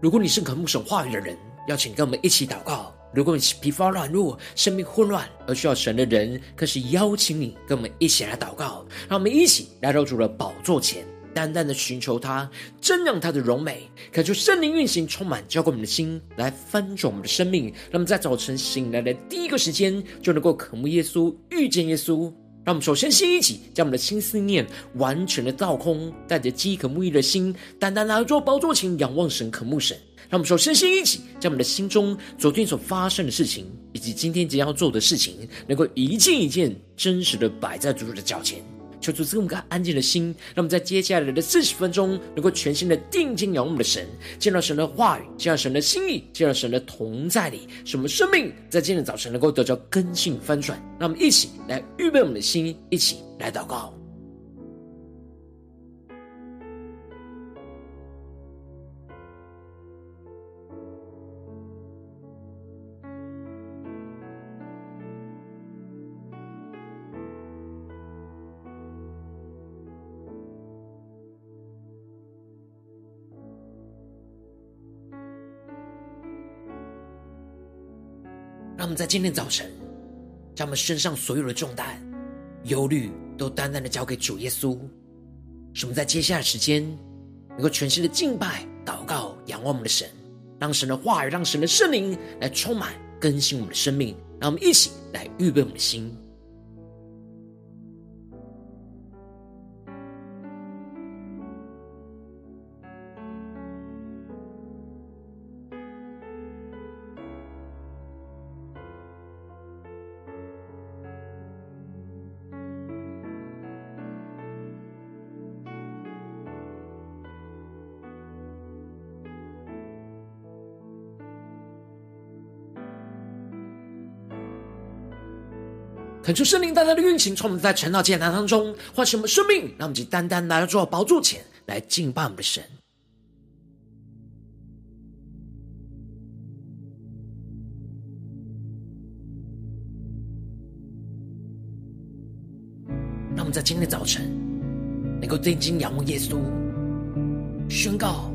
如果你是渴慕神话语的人，邀请跟我们一起祷告；如果你是疲乏软弱、生命混乱而需要神的人，更是邀请你跟我们一起来祷告。让我们一起来到主的宝座前，单单的寻求他，真让他的荣美，恳求圣灵运行，充满浇灌我们的心，来翻转我们的生命。让我们在早晨醒来的第一个时间，就能够渴慕耶稣，遇见耶稣。让我们首先先一起将我们的心思念完全的倒空，带着饥渴慕义的心，单单来做宝座前仰望神、渴慕神。让我们首先先一起将我们的心中昨天所发生的事情，以及今天即将要做的事情，能够一件一件真实的摆在主的脚前。求主赐给我们个安静的心，让我们在接下来的四十分钟，能够全心的定睛仰望我们的神，见到神的话语，见到神的心意，见到神的同在里，使我们生命在今天早晨能够得到根性翻转。让我们一起来预备我们的心，一起来祷告。在今天早晨，将我们身上所有的重担、忧虑，都单单的交给主耶稣。使我们在接下来的时间，能够全心的敬拜、祷告、仰望我们的神，让神的话语、让神的圣灵来充满、更新我们的生命。让我们一起来预备我们的心。恳求圣灵单单的运行，从我们在晨祷艰难当中唤醒我们生命，让我们以单单来到主宝座前来敬拜我们的神。让我们在今天的早晨能够定睛仰望耶稣，宣告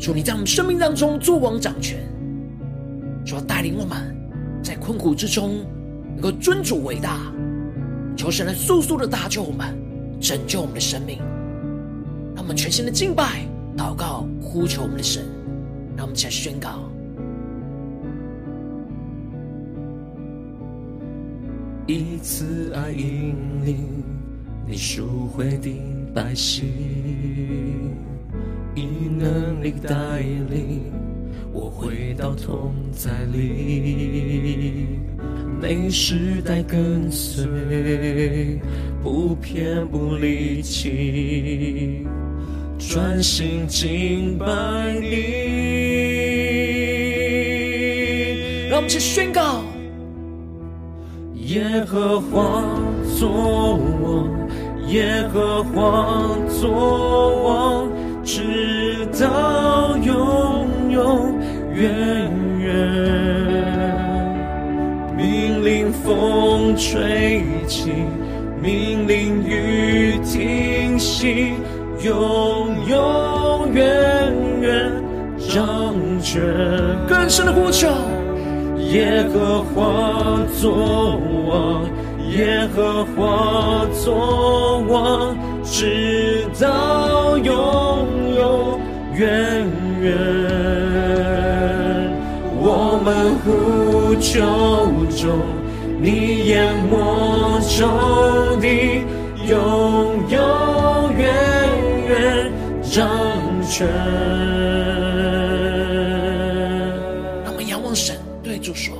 主你在我们生命当中作王掌权，主要带领我们在困苦之中能够尊主伟大。求神来速速的搭救我们，拯救我们的生命，让我们全心的敬拜、祷告、呼求我们的神，让我们起来宣告：一次爱引领你赎回的百姓，以能力带领我回到同在里。每时代跟随，不偏不离弃，专心敬拜你。让我们去宣告：耶和华作王，耶和华作王，直到永永远远。风吹起，命令雨停息，永永远远掌权。更深的呼求，耶和华作王，耶和华作王，直到永永远远。我们呼求中，你淹没仇敌，永永远远掌权。让我们仰望神，对主说：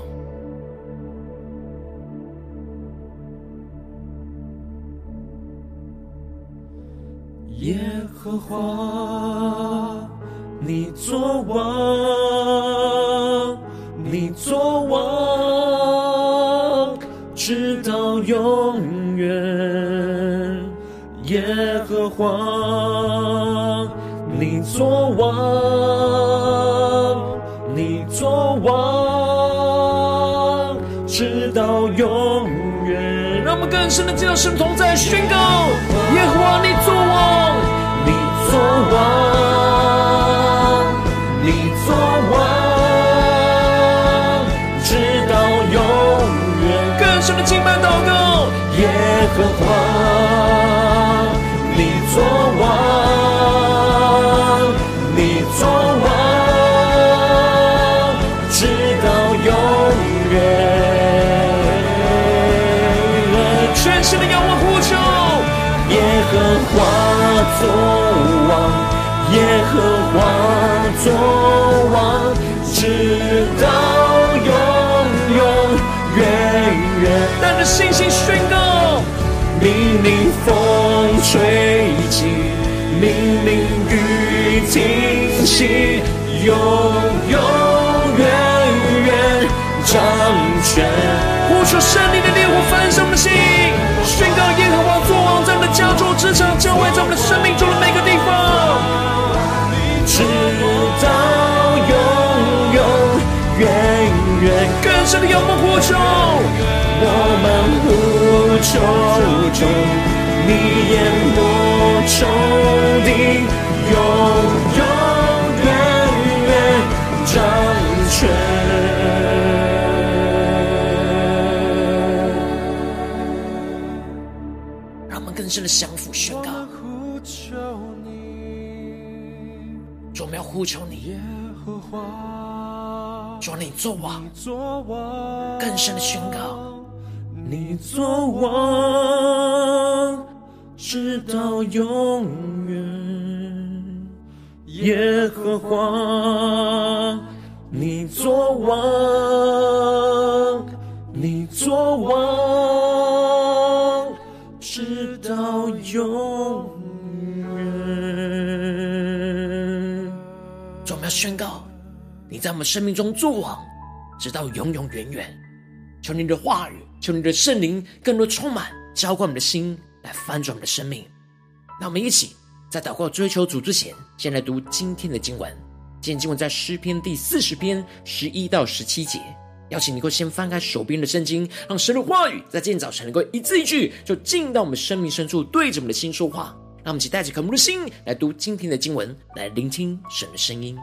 耶和华，你作王。永远，耶和华。你作王，你作王，直到永远。让我们更深的见到神同在，宣告：耶和华，你作王，你作王，你作王。和华，你作王，你作王，直到永远。全心的仰望呼求，耶和华作王，耶和华作王，直到听风吹起，命令雨停息，永永远远掌权。呼求圣灵呼求中，你淹没仇敌，永永远远掌权。让我们更深的降服宣告。主，我们要呼求你，主，你作王，更深的宣告，你作王，直到永远。耶和华，你作王，你作王，直到永远。我们要宣告，你在我们生命中作王，直到永永远远。求你的话语，求你的圣灵更多充满，浇灌我们的心，来翻转我们的生命。那我们一起在祷告追求主之前，先来读今天的经文。今天经文在诗篇第四十篇十一到十七节。邀请你能够先翻开手边的圣经，让神的话语在今天早晨能够一字一句，就进到我们生命深处，对着我们的心说话。让我们一起带着渴慕的心来读今天的经文，来聆听神的声音。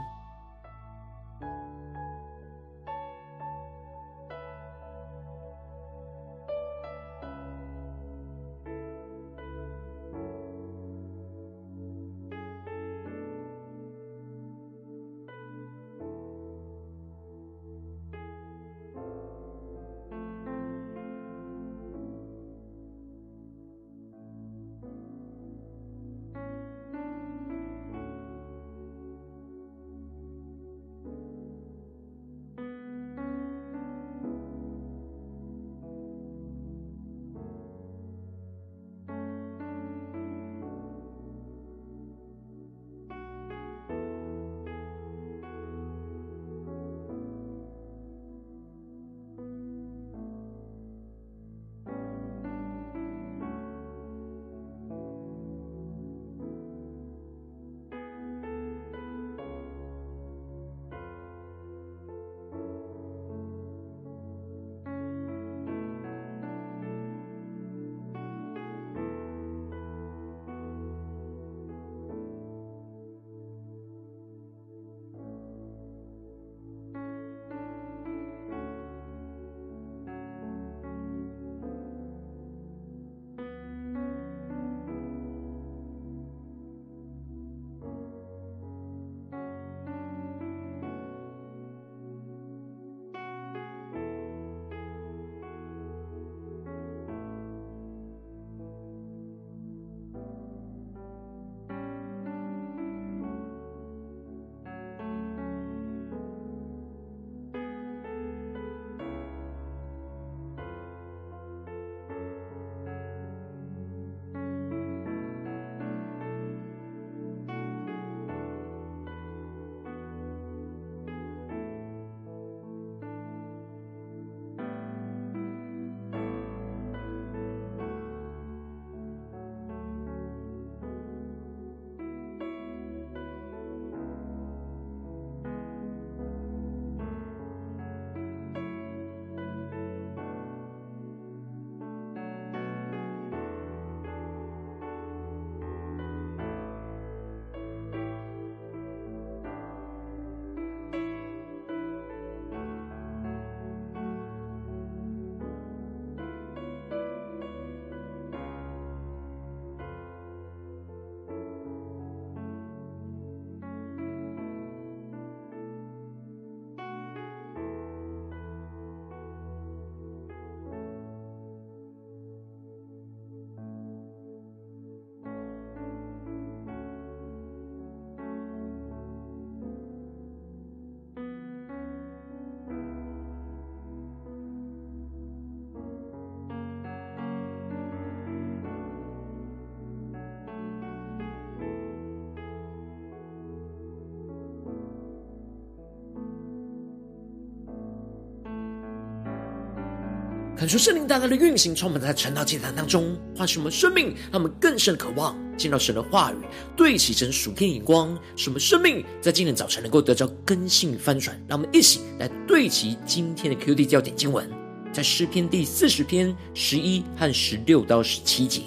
感受圣灵大大的运行，充满在晨祷祭坛当中，唤醒我们生命，让我们更深渴望见到神的话语，对齐神属天眼光，使我们生命在今天早晨能够得到更新翻转。让我们一起来对齐今天的 QD 焦点经文，在诗篇第四十篇十一和十六到十七节：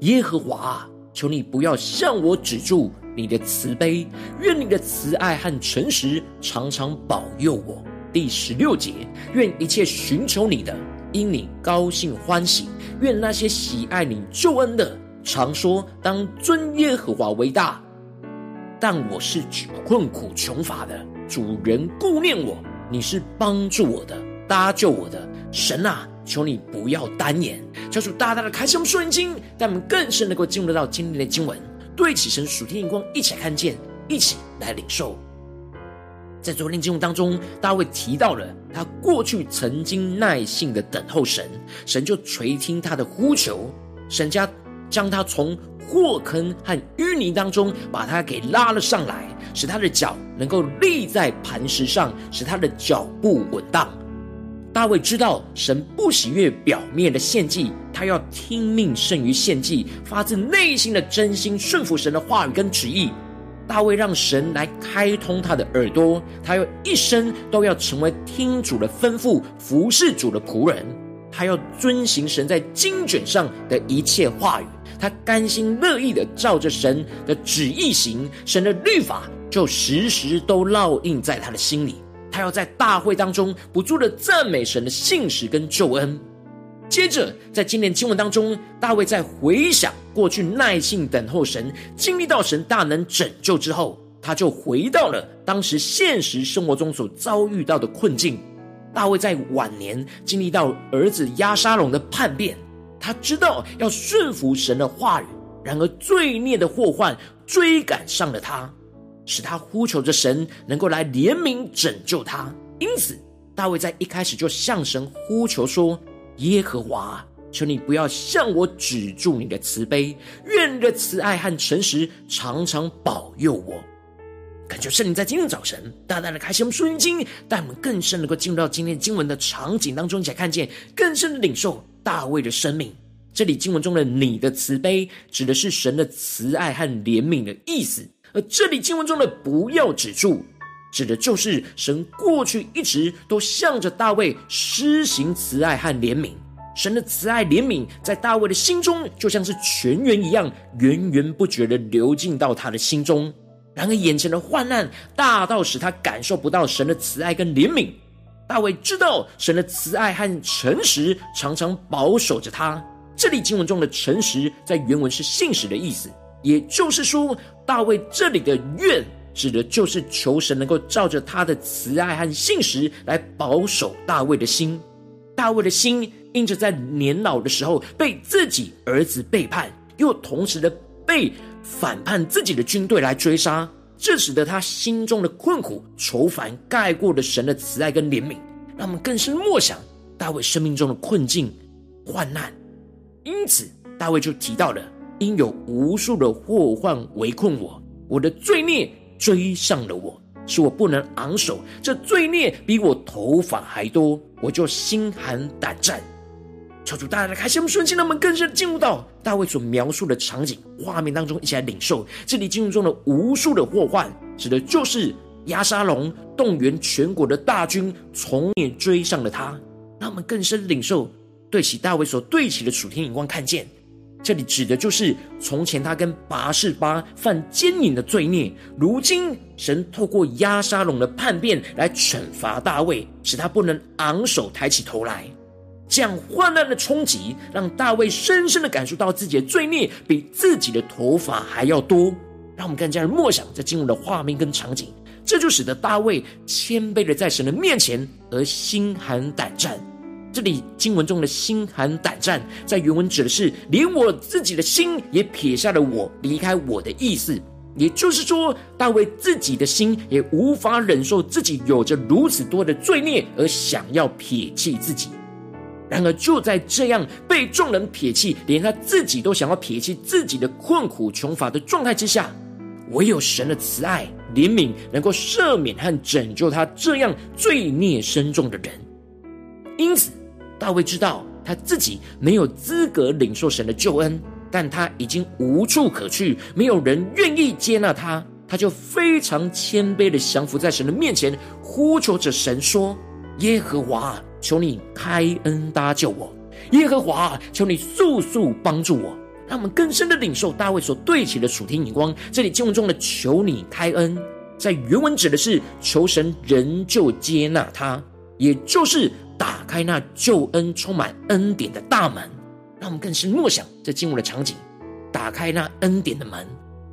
耶和华，求你不要向我止住你的慈悲，愿你的慈爱和诚实常常保佑我。第十六节：愿一切寻求你的。因你高兴欢喜，愿那些喜爱你救恩的，常说当尊耶和华为大。但我是困苦穷乏的，主人顾念我，你是帮助我的，搭救我的神啊！求你不要单言，求主大大的开启我们属灵经，让我们更深能够进入到今天的经文，对起神属天眼光，一起看见，一起来领受。在昨天经文当中，大卫提到了他过去曾经耐心的等候神，神就垂听他的呼求，神家将他从祸坑和淤泥当中把他给拉了上来，使他的脚能够立在磐石上，使他的脚步稳当。大卫知道神不喜悦表面的献祭，他要听命胜于献祭，发自内心的真心顺服神的话语跟旨意。大卫让神来开通他的耳朵，他要一生都要成为听主的吩咐、服侍主的仆人。他要遵行神在经卷上的一切话语，他甘心乐意的照着神的旨意行，神的律法就时时都烙印在他的心里。他要在大会当中不住的赞美神的信实跟救恩。接着，在今年经文当中，大卫在回想过去耐心等候神、经历到神大能拯救之后，他就回到了当时现实生活中所遭遇到的困境。大卫在晚年经历到儿子押沙龙的叛变，他知道要顺服神的话语，然而罪孽的祸患追赶上了他，使他呼求着神能够来怜悯拯救他。因此，大卫在一开始就向神呼求说。耶和华，求你不要向我止住你的慈悲，愿你的慈爱和诚实常常保佑我。感谢圣灵在今天早晨大大的开启我们属灵经，带我们更深能够进入到今天经文的场景当中，一起来看见更深的领受大卫的生命。这里经文中的“你的慈悲”指的是神的慈爱和怜悯的意思，而这里经文中的“不要止住”。指的就是神过去一直都向着大卫施行慈爱和怜悯，神的慈爱怜悯在大卫的心中就像是泉源一样，源源不绝的流进到他的心中。然而眼前的患难大到使他感受不到神的慈爱跟怜悯。大卫知道神的慈爱和诚实常常保守着他。这里经文中的诚实在原文是信实的意思，也就是说，大卫这里的愿。指的就是求神能够照着他的慈爱和信实来保守大卫的心。大卫的心因着在年老的时候被自己儿子背叛，又同时的被反叛自己的军队来追杀，这使得他心中的困苦愁烦盖过了神的慈爱跟怜悯，让我们更深默想大卫生命中的困境患难。因此，大卫就提到了：因有无数的祸患围困我，我的罪孽。追上了我，使我不能昂首。这罪孽比我头发还多，我就心寒胆战。求主大家来开启我们顺心，让我们更深进入到大卫所描述的场景画面当中，一起来领受这里进入中的无数的祸患，指的就是押沙龙动员全国的大军，从面追上了他。让我们更深领受，对起大卫所对起的属天眼光，看见。这里指的就是从前他跟拔示巴犯奸淫的罪孽，如今神透过押沙龙的叛变来惩罚大卫，使他不能昂首抬起头来。这样患难的冲击，让大卫深深的感受到自己的罪孽比自己的头发还要多。让我们更加的默想这经文的画面跟场景，这就使得大卫谦卑的在神的面前而心寒胆战。这里经文中的心寒胆战，在原文指的是连我自己的心也撇下了我，离开我的意思。也就是说，大卫自己的心也无法忍受自己有着如此多的罪孽，而想要撇弃自己。然而，就在这样被众人撇弃，连他自己都想要撇弃自己的困苦穷乏的状态之下，唯有神的慈爱怜悯能够赦免和拯救他这样罪孽深重的人。因此。大卫知道他自己没有资格领受神的救恩，但他已经无处可去，没有人愿意接纳他，他就非常谦卑的降服在神的面前，呼求着神说：“耶和华，求你开恩搭救我；耶和华，求你速速帮助我。”让我们更深的领受大卫所对齐的属天眼光。这里经文中的“求你开恩”，在原文指的是求神仍旧接纳他，也就是打开那救恩充满恩典的大门。让我们更深默想这进入的场景，打开那恩典的门，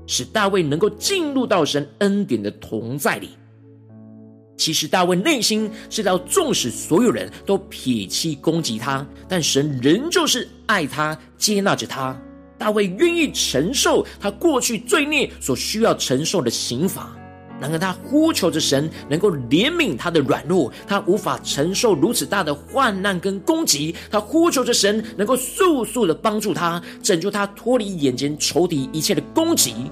使大卫能够进入到神恩典的同在里。其实大卫内心知道，纵使所有人都撇弃攻击他，但神仍旧是爱他，接纳着他。大卫愿意承受他过去罪孽所需要承受的刑罚，然而他呼求着神能够怜悯他的软弱，他无法承受如此大的患难跟攻击，他呼求着神能够速速的帮助他，拯救他脱离眼前仇敌一切的攻击。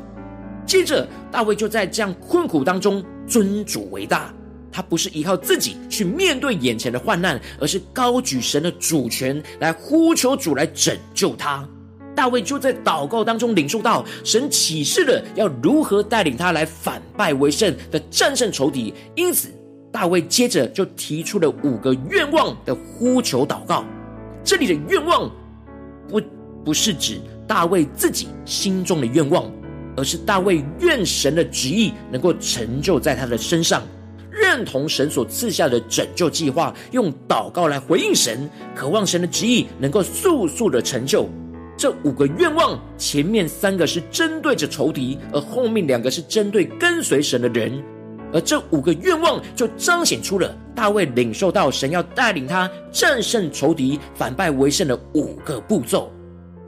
接着，大卫就在这样困苦当中尊主为大，他不是依靠自己去面对眼前的患难，而是高举神的主权来呼求主来拯救他。大卫就在祷告当中领受到神启示了要如何带领他来反败为胜的战胜仇敌，因此大卫接着就提出了五个愿望的呼求祷告。这里的愿望不不是指大卫自己心中的愿望，而是大卫愿神的旨意能够成就在他的身上，认同神所赐下的拯救计划，用祷告来回应神，渴望神的旨意能够速速的成就。这五个愿望，前面三个是针对着仇敌，而后面两个是针对跟随神的人。而这五个愿望就彰显出了大卫领受到神要带领他战胜仇敌、反败为胜的五个步骤。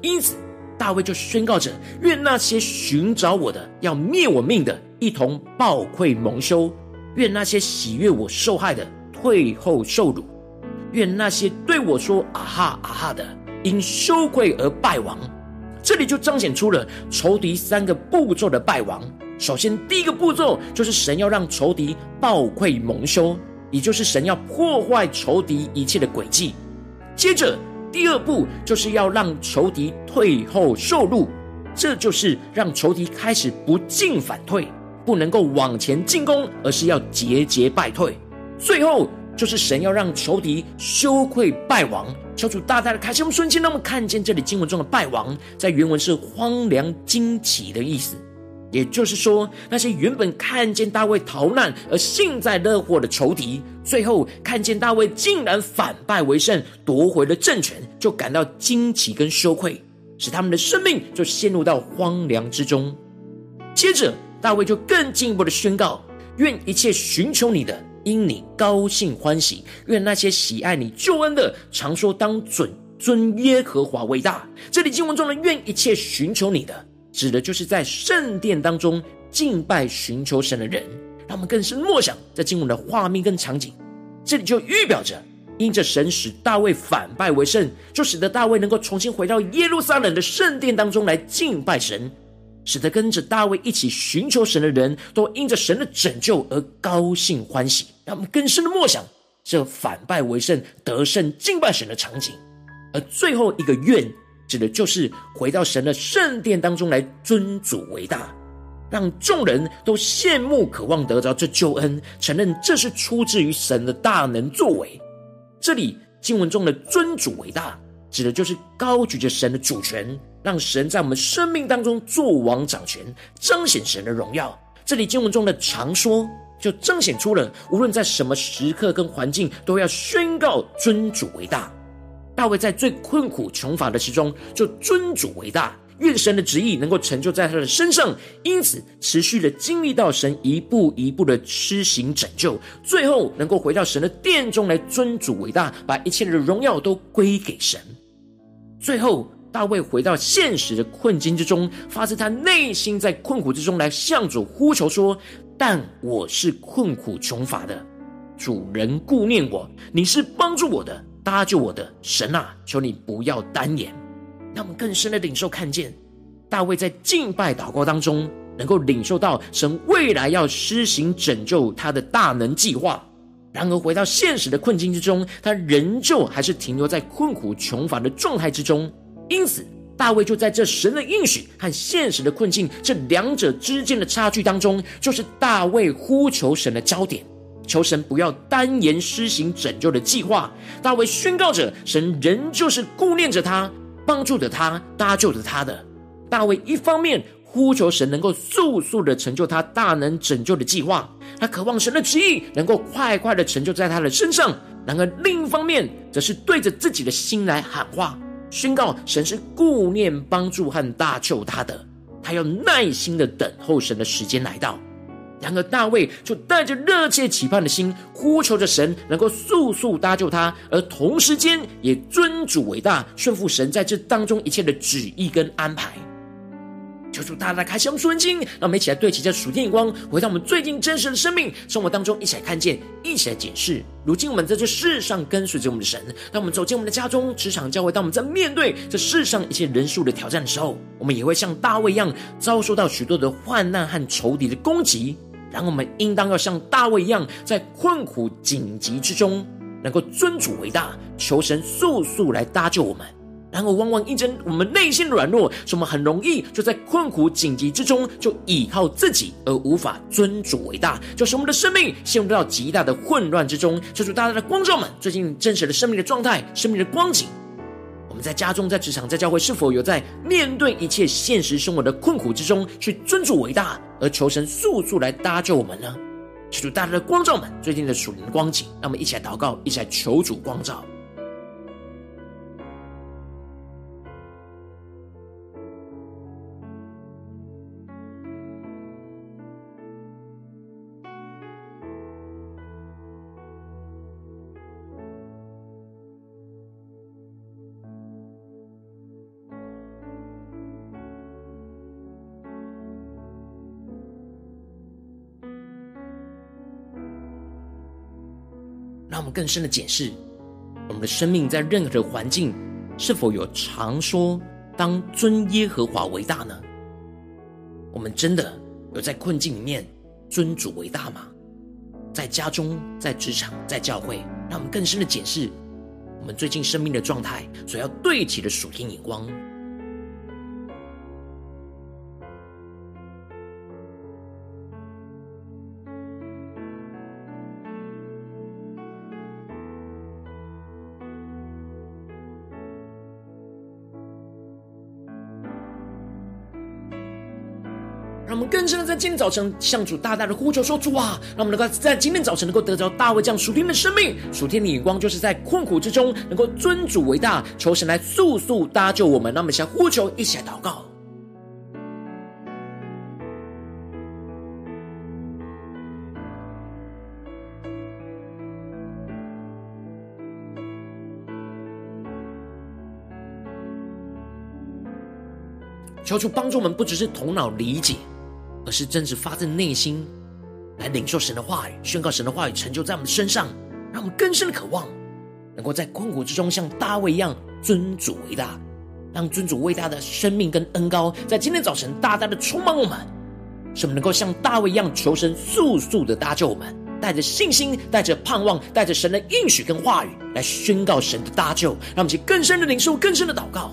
因此，大卫就宣告着：愿那些寻找我的、要灭我命的，一同暴愧蒙羞；愿那些喜悦我受害的，退后受辱；愿那些对我说“啊哈啊哈”的。因羞愧而败亡，这里就彰显出了仇敌三个步骤的败亡。首先，第一个步骤就是神要让仇敌暴愧蒙羞，也就是神要破坏仇敌一切的诡计。接着，第二步就是要让仇敌退后受辱，这就是让仇敌开始不进反退，不能够往前进攻，而是要节节败退。最后，就是神要让仇敌羞愧败亡，求主大大的开启我们瞬间，让我们看见这里经文中的败亡，在原文是荒凉惊奇的意思。也就是说，那些原本看见大卫逃难而幸灾乐祸的仇敌，最后看见大卫竟然反败为胜，夺回了政权，就感到惊奇跟羞愧，使他们的生命就陷入到荒凉之中。接着，大卫就更进一步的宣告：愿一切寻求你的。因你高兴欢喜，愿那些喜爱你救恩的，常说当准尊耶和华为大。这里经文中的“愿一切寻求你的”，指的就是在圣殿当中敬拜寻求神的人。让我们更深默想在经文的画面跟场景。这里就预表着，因着神使大卫反败为胜，就使得大卫能够重新回到耶路撒冷的圣殿当中来敬拜神。使得跟着大卫一起寻求神的人都因着神的拯救而高兴欢喜，让我们更深的默想这反败为胜、得胜敬拜神的场景。而最后一个愿，指的就是回到神的圣殿当中来尊主为大，让众人都羡慕、渴望得着这救恩，承认这是出自于神的大能作为。这里经文中的尊主为大，指的就是高举着神的主权。让神在我们生命当中作王掌权，彰显神的荣耀。这里经文中的常说，就彰显出了无论在什么时刻跟环境，都要宣告尊主为大。大卫在最困苦穷乏的时中，就尊主为大，愿神的旨意能够成就在他的身上，因此持续的经历到神一步一步的施行拯救，最后能够回到神的殿中来尊主为大，把一切的荣耀都归给神。最后。大卫回到现实的困境之中，发自他内心在困苦之中来向主呼求说：“但我是困苦穷乏的，主人顾念我，你是帮助我的，搭救我的神啊！求你不要单言。”让我们更深的领受看见大卫在敬拜祷告当中，能够领受到神未来要施行拯救他的大能计划。然而回到现实的困境之中，他仍旧还是停留在困苦穷乏的状态之中。因此，大卫就在这神的应许和现实的困境这两者之间的差距当中，就是大卫呼求神的焦点，求神不要单言施行拯救的计划。大卫宣告着，神仍旧是顾念着他，帮助着他，搭救着他的。大卫一方面呼求神能够速速的成就他大能拯救的计划，他渴望神的旨意能够快快的成就在他的身上。然而另一方面，则是对着自己的心来喊话。宣告神是顾念、帮助和搭救他的，他要耐心的等候神的时间来到。然而大卫就带着热切期盼的心，呼求着神能够速速搭救他，而同时间也尊主伟大，顺服神在这当中一切的旨意跟安排。求主大大开箱属灵经，让我们一起来对齐这属天眼光，回到我们最近真实的生命生活当中，一起来看见，一起来检视。如今我们在这世上跟随着我们的神，当我们走进我们的家中、职场、教会，当我们在面对这世上一些人数的挑战的时候，我们也会像大卫一样，遭受到许多的患难和仇敌的攻击。然后我们应当要像大卫一样，在困苦紧急之中，能够尊主为大，求神速速来搭救我们。然而，往往因着我们内心的软弱，使我们很容易就在困苦紧急之中，就倚靠自己，而无法尊主伟大，就使我们的生命陷入到极大的混乱之中。求主大大的光照们，最近真实的生命的状态、生命的光景，我们在家中、在职场、在教会，是否有在面对一切现实生活的困苦之中，去尊主伟大，而求神速速来搭救我们呢？求主大大的光照们，最近的属灵的光景，让我们一起来祷告，一起来求主光照。让我们更深的检视我们的生命，在任何的环境，是否有常说当尊耶和华为大呢？我们真的有在困境里面尊主为大吗？在家中、在职场、在教会，让我们更深的检视我们最近生命的状态，所要对齐的属天眼光。更深的在今天早晨向主大大的呼求说：“主啊，让我们能够在今天早晨能够得着大卫这样属天的生命，属天的眼光，就是在困苦之中能够尊主为大，求神来速速搭救我们。”那么先呼求，一起来祷告。求主帮助我们，不只是头脑理解。而是真实发自内心来领受神的话语，宣告神的话语成就在我们身上，让我们更深的渴望，能够在困苦之中像大卫一样尊主为大，让尊主为大的生命跟恩膏在今天早晨大大的充满我们，使我们能够像大卫一样求神速速的搭救我们，带着信心，带着盼望，带着神的应许跟话语来宣告神的搭救，让我们去更深的领受，更深的祷告。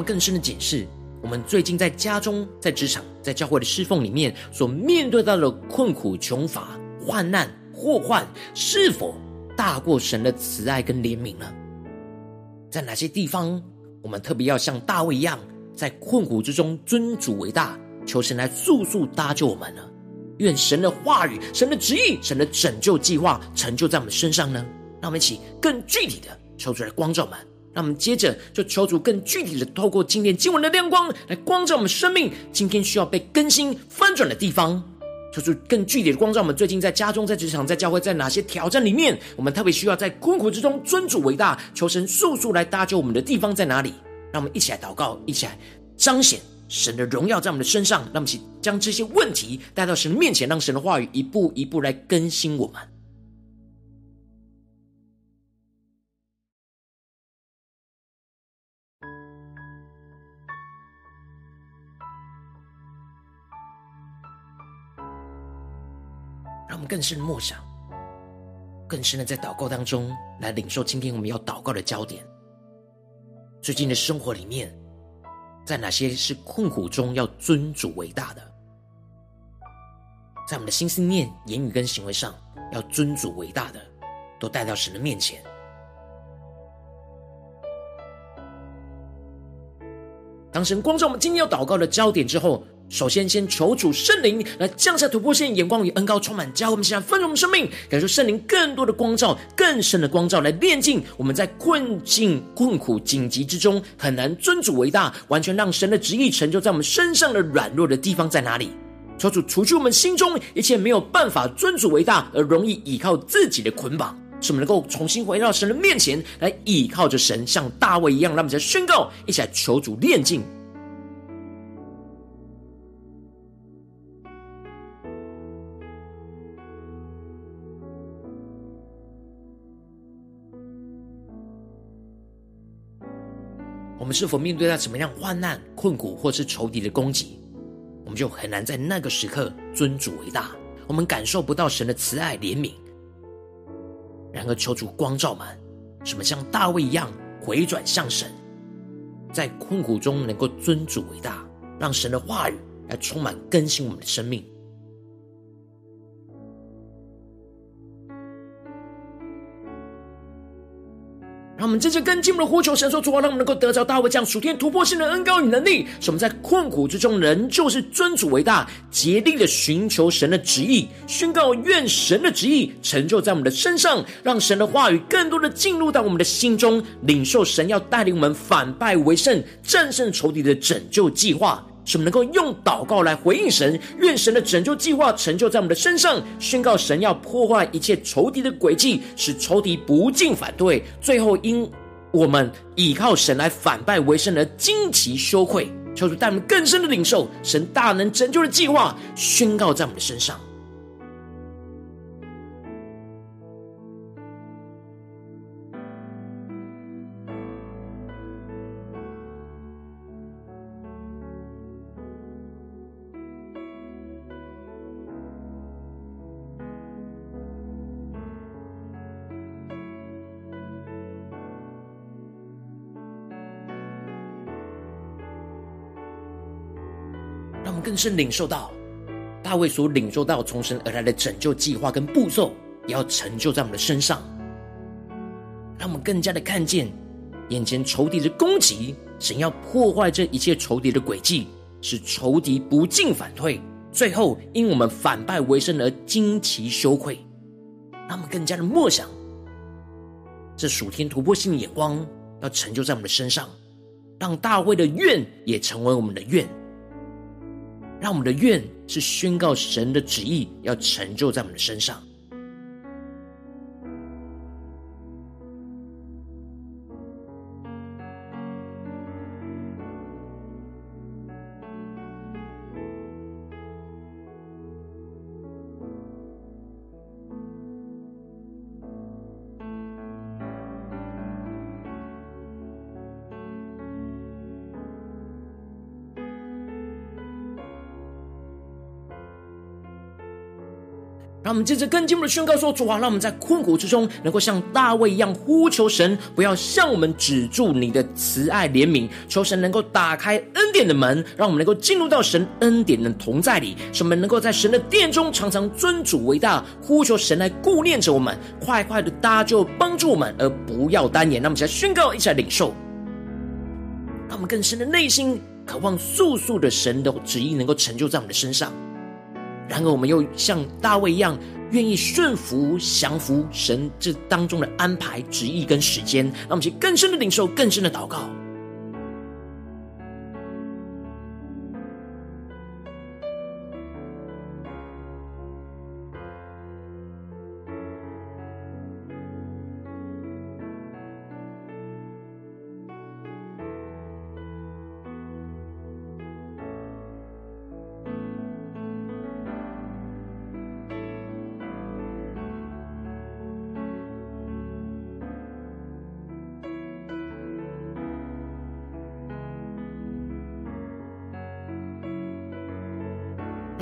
们更深的检视，我们最近在家中、在职场、在教会的侍奉里面所面对到的困苦、穷乏、患难、祸患，是否大过神的慈爱跟怜悯呢？在哪些地方，我们特别要像大卫一样，在困苦之中尊主为大，求神来速速搭救我们呢？愿神的话语、神的旨意、神的拯救计划成就在我们身上呢？让我们一起更具体的抽出来光照们。让我们接着就求主更具体的透过今天经文的亮光来光照我们生命，今天需要被更新翻转的地方，求主更具体的光照我们最近在家中、在职场、在教会，在哪些挑战里面，我们特别需要在困苦之中尊主伟大，求神速速来搭救我们的地方在哪里？让我们一起来祷告，一起来彰显神的荣耀在我们的身上，让我们去将这些问题带到神的面前，让神的话语一步一步来更新我们。更深的默想，更深的在祷告当中来领受今天我们要祷告的焦点。最近的生活里面，在哪些是困苦中要尊主为大的？在我们的心思念、言语跟行为上要尊主为大的，都带到神的面前。当神光照我们今天要祷告的焦点之后，首先，先求主圣灵来降下突破性眼光与恩膏，充满教会我们，现在丰盛的生命，感受圣灵更多的光照，更深的光照来炼净我们在困境、困苦、紧急之中很难尊主为大，完全让神的旨意成就在我们身上的软弱的地方在哪里？求主除去我们心中一切没有办法尊主为大而容易倚靠自己的捆绑，使我们能够重新回到神的面前来倚靠着神，像大卫一样，让我们再宣告，一起来求主炼净。我们是否面对到什么样患难、困苦，或是仇敌的攻击，我们就很难在那个时刻尊主为大，我们感受不到神的慈爱怜悯。然而，求主光照们，什么像大卫一样回转向神，在困苦中能够尊主为大，让神的话语来充满更新我们的生命。我们真正更进一步的呼求神说：“主啊，让我们能够得着大卫这样属天突破性的恩膏与能力，使我们在困苦之中仍旧是尊主为大，竭力的寻求神的旨意，宣告愿神的旨意成就在我们的身上，让神的话语更多的进入到我们的心中，领受神要带领我们反败为胜、战胜仇敌的拯救计划。”使我们能够用祷告来回应神，愿神的拯救计划成就在我们的身上。宣告神要破坏一切仇敌的诡计，使仇敌不进反对，最后因我们倚靠神来反败为胜而惊奇羞愧。求主带我们更深的领受神大能拯救的计划，宣告在我们的身上。更深领受到大卫所领受到从神而来的拯救计划跟步骤，也要成就在我们的身上。让我们更加的看见眼前仇敌的攻击，神要破坏这一切仇敌的诡计，使仇敌不进反退，最后因我们反败为胜而惊奇羞愧。让我们更加的默想这属天突破性的眼光，要成就在我们的身上，让大卫的愿也成为我们的愿。让我们的愿是宣告神的旨意，要成就在我们的身上。们接着更进一步的宣告说：“主啊，让我们在困苦之中，能够像大卫一样呼求神，不要向我们止住你的慈爱怜悯，求神能够打开恩典的门，让我们能够进入到神恩典的同在里，使我们能够在神的殿中常常尊主为大，呼求神来顾念着我们，快快的搭救帮助我们，而不要单言。”那么，现在宣告，一起来领受，让我们更深的内心渴望速速的神的旨意能够成就在我们的身上。然而，我们又像大卫一样，愿意顺服、降服神这当中的安排、旨意跟时间，让我们去更深的领受、更深的祷告。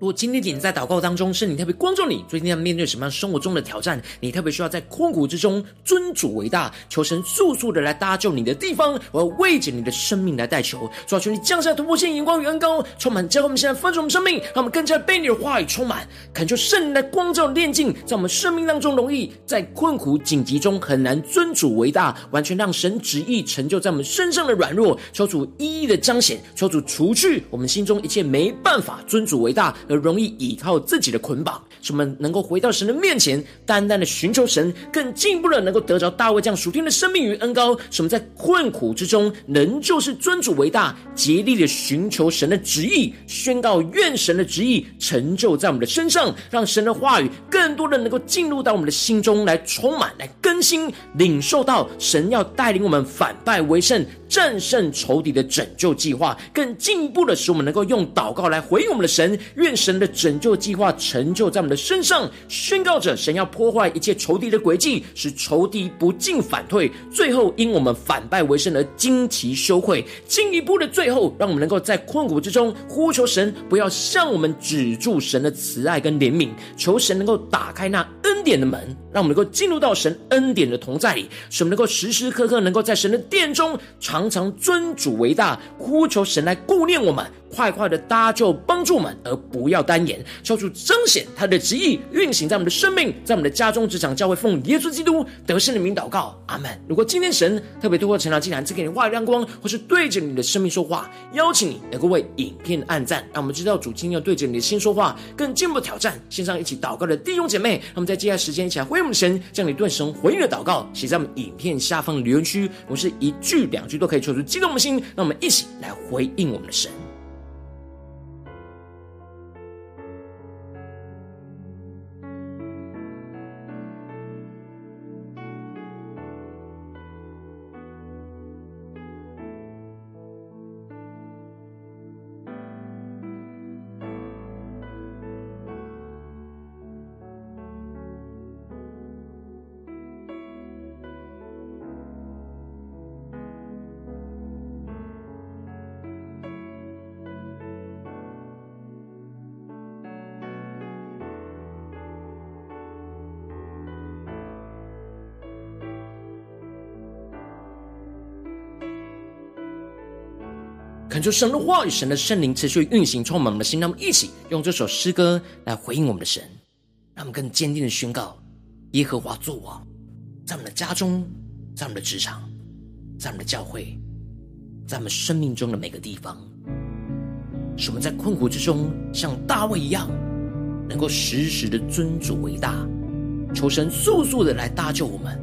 如果今天你在祷告当中，圣灵特别光照你，最近要面对什么样生活中的挑战？你特别需要在困苦之中尊主为大，求神速速的来搭救你的地方，我要为着你的生命来代求，主要求你降下突破性眼光与恩膏，充满教会我们现在丰盛的生命，让我们更加被你的话语充满，恳求圣灵来光照炼净，在我们生命当中容易在困苦紧急中很难尊主为大，完全让神旨意成就在我们身上的软弱，求主一一的彰显，求主除去我们心中一切没办法尊主为大。而容易依靠自己的捆绑，使我们能够回到神的面前，单单的寻求神，更进一步的能够得着大卫这样属天的生命与恩膏，使我们在困苦之中，仍旧是尊主为大，竭力的寻求神的旨意，宣告愿神的旨意成就在我们的身上，让神的话语更多的能够进入到我们的心中来充满、来更新，领受到神要带领我们反败为胜。战胜仇敌的拯救计划，更进一步的使我们能够用祷告来回应我们的神。愿神的拯救计划成就在我们的身上，宣告着神要破坏一切仇敌的诡计，使仇敌不进反退，最后因我们反败为胜而惊奇羞愧。进一步的最后，让我们能够在困苦之中呼求神，不要向我们止住神的慈爱跟怜悯，求神能够打开那恩典的门，让我们能够进入到神恩典的同在里，使我们能够时时刻刻能够在神的殿中常。常常尊主为大，呼求神来顾念我们。快快的搭救帮助我们，而不要单言，求主彰显他的旨意，运行在我们的生命，在我们的家中、职场、教会，奉耶稣基督得胜的名祷告，阿门。如果今天神特别透过晨祷祭坛赐给你话语亮光，或是对着你的生命说话，邀请你能够为影片按赞，让我们知道主今天要对着你的心说话，更进一步挑战线上一起祷告的弟兄姐妹，让我们在接下来时间一起来回应我们神，将你对神回应的祷告写在我们影片下方留言区，我们是一句两句都可以求出激动的心，让我们一起来回应我们的神。恳求神的话语、神的圣灵持续运行，充满我们的心。让我们一起用这首诗歌来回应我们的神，让我们更坚定的宣告：耶和华作王，在我们的家中，在我们的职场，在我们的教会，在我们生命中的每个地方，使我们在困苦之中，像大卫一样，能够时时的尊主为大，求神速速的来搭救我们，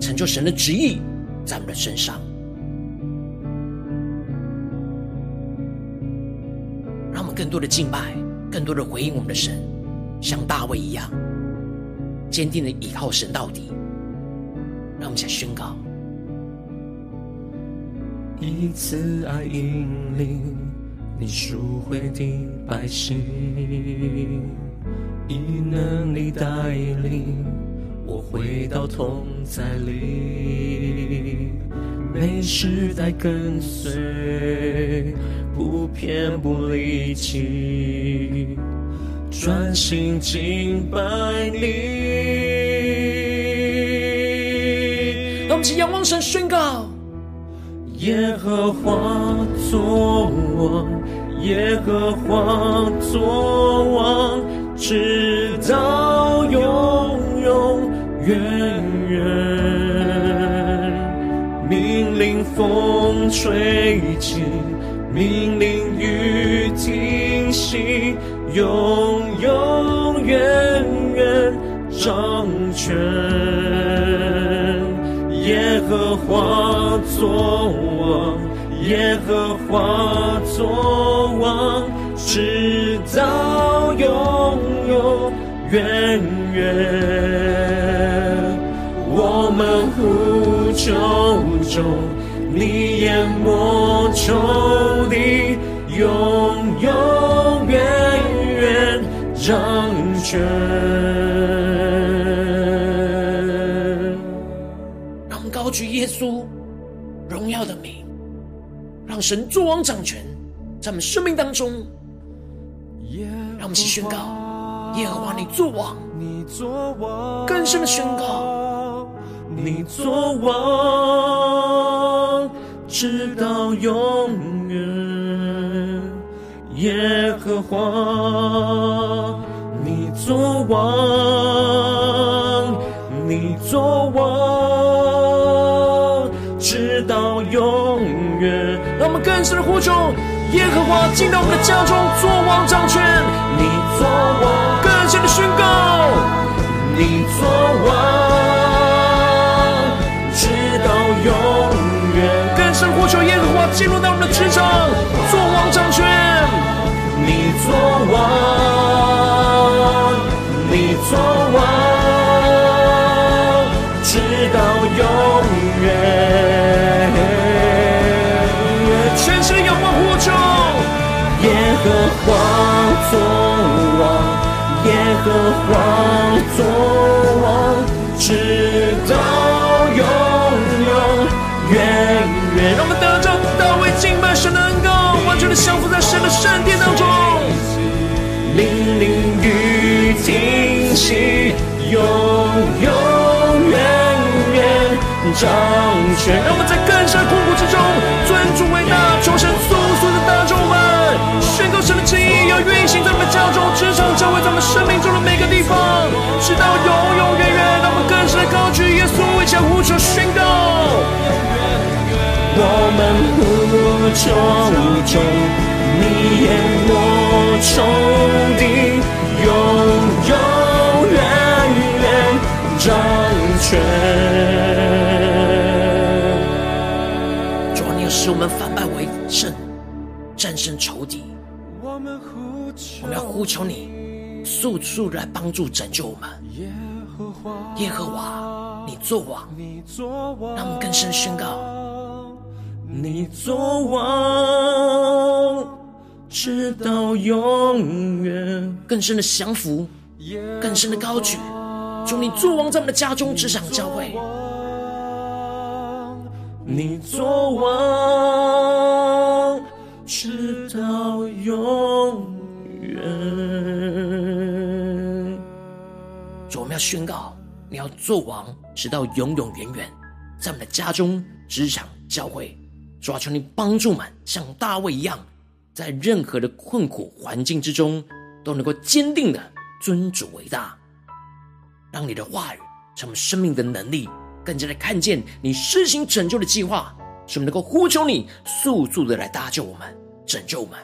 成就神的旨意在我们的身上。多的敬拜，更多的回应我们的神，像大卫一样，坚定的倚靠神到底。让我们先宣告：以慈爱引领，你赎回的百姓，以能力带领我回到同在里，每时代跟随，不偏不离弃，专心敬拜你。让我们仰望神宣告。耶和华作王，耶和华作王，直到永永远远。命令风吹起，命令雨停息，永永远远掌权。耶和华作王，耶和华作王，直到永永远远。我们呼求中，你淹没仇敌，永永远远掌权。让我们高举耶稣荣耀的名，让神作王掌权，在我们生命当中，让我们一起宣告：耶和华你作王，你作王，更深的宣告，你作王，直到永远。耶和华你作王，你作王。直到永远，让我们更深的呼求耶和华进到我们的家中，作王掌权。你作王，更深的宣告，你作王，直到永远。求耶和华进入到我们的职场，作王掌权。你作王，你作王，直到永远。耶和华作王，耶和华作王，直停息，永永远远掌权。让我们在更深痛苦之中，尊主为大，求神速速的大众们。宣告神的旨意要运行在我们家中、职场、教会，在我们生命中的每个地方，直到永永远远。让我们更深的高举耶稣，为家呼求宣告。我们呼求中，你淹没仇敌，永掌权。主啊，你要使我们反败为胜，战胜仇敌。我们要呼求你，速速来帮助拯救我们。耶和华，你作王，让我们更深宣告：你作王，直到永远。更深的降服，更深的高举，求你作王在我们的家中、职场、教会。你作王，直到永。主，我们要宣告，你要作王，直到永永远远，在我们的家中、职场、教会。主啊，求你帮助我们，像大卫一样，在任何的困苦环境之中，都能够坚定的尊主为大，让你的话语成为生命的能力，更加的看见你施行拯救的计划，使我们能够呼求你，速速的来搭救我们，拯救我们。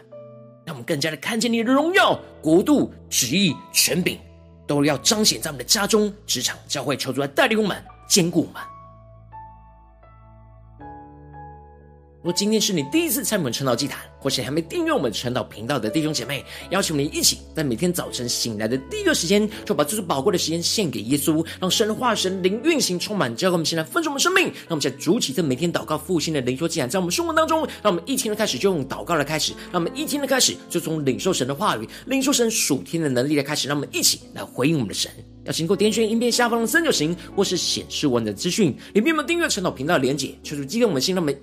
让我们更加的看见你的荣耀、国度、旨意、权柄，都要彰显在我们的家中、职场、教会，求主来带领我们、坚固我们。若今天是你第一次参与我们晨祷祭坛，或是还没订阅我们晨祷频道的弟兄姐妹，邀请我们一起在每天早晨醒来的第一个时间，就把这最宝贵的时间献给耶稣，让神的话语、神灵运行充满，教给我们现在丰盛我们生命。让我们在主起这每天祷告复兴的灵修祭坛，在我们生活当中，让我们一天的开始就用祷告来开始，让我们一天的开始就从领受神的话语、领受神属天的能力来开始，让我们一起来回应我们的神。要经过点选影片下方的三角形，或是显示文的资讯，里面有订阅晨祷频道的连结，求主激动我们心，让我们。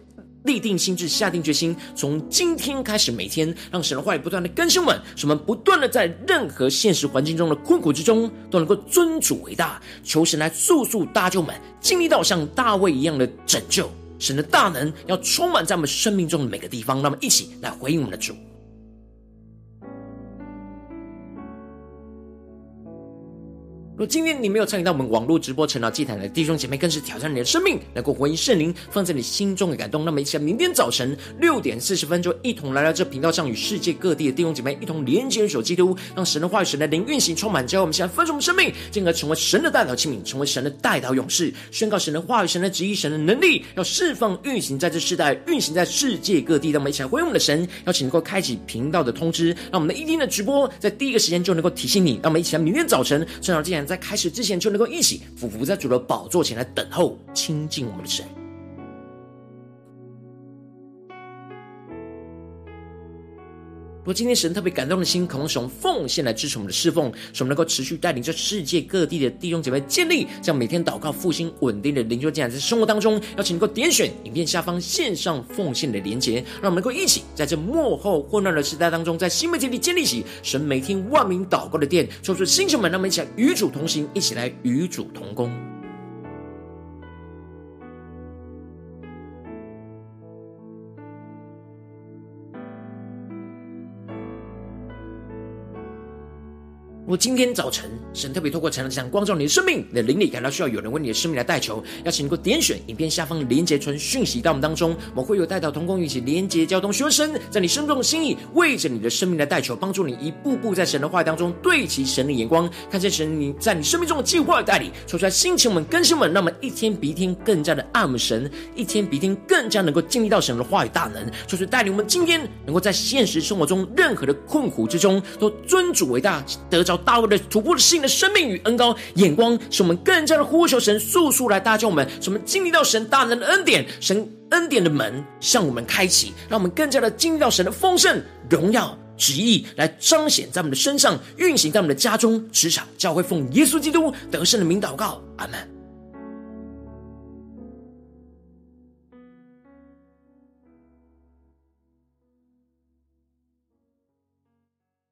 立定心志，下定决心，从今天开始，每天让神的话语不断的更新我们，使我们不断的在任何现实环境中的困苦之中，都能够尊主为大，求神来速速搭救我们，经历到像大卫一样的拯救。神的大能要充满在我们生命中的每个地方，那么一起来回应我们的主。若今天你没有参与到我们网络直播晨祷祭坛的弟兄姐妹，更是挑战你的生命，能够回应圣灵放在你心中的感动。那么，一起来明天早晨六点四十分，就一同来到这频道上，与世界各地的弟兄姐妹一同连接、联手基督，让神的话语、神的灵运行充满，教我们现在分盛我们生命，进而成为神的代祷器皿，成为神的代祷勇士，宣告神的话语、神的旨意、神的能力，要释放、运行在这世代，运行在世界各地。让我们一起来回应我们的神，邀请能够开启频道的通知，让我们的一天的直播在第一个时间就能够提醒你。让我们一起来明天早晨晨祷祭坛在开始之前，就能够一起俯伏在主的宝座前来等候亲近我们的神。如果今天神特别感动的心，渴望使用奉献来支持我们的侍奉，使我们能够持续带领着世界各地的弟兄姐妹建立这样每天祷告复兴稳定的灵修进展，在生活当中，邀请能够点选影片下方线上奉献的连结，让我们能够一起在这幕后混乱的时代当中，在新媒体里建立起神每天万名祷告的殿。说出星球们，让我们一起来与主同行，一起来与主同工。如果今天早晨神特别透过晨祷祭坛光照你的生命，你的灵里感到需要有人为你的生命来代求，邀请你能够点选影片下方的连结传讯息到我们当中，我们会有带到同工一起连结交通，学生在你生命中的心意，为着你的生命来代求，帮助你一步步在神的话语当中对齐神的眼光，看见神你在你生命中的计划带领，说出来心情们更新们，让我们一天比一天更加的爱我们神，一天比一天更加能够经历到神的话语大能，就是带领我们今天能够在现实生活中任何的困苦之中都尊主为大，得着。大卫的徒步的性的生命与恩高眼光，使我们更加的呼求神速速来搭救我们，使我们经历到神大能的恩典，神恩典的门向我们开启，让我们更加的经历到神的丰盛荣耀旨意来彰显在我们的身上，运行在我们的家中、职场、教会，奉耶稣基督得胜的名祷告，阿门。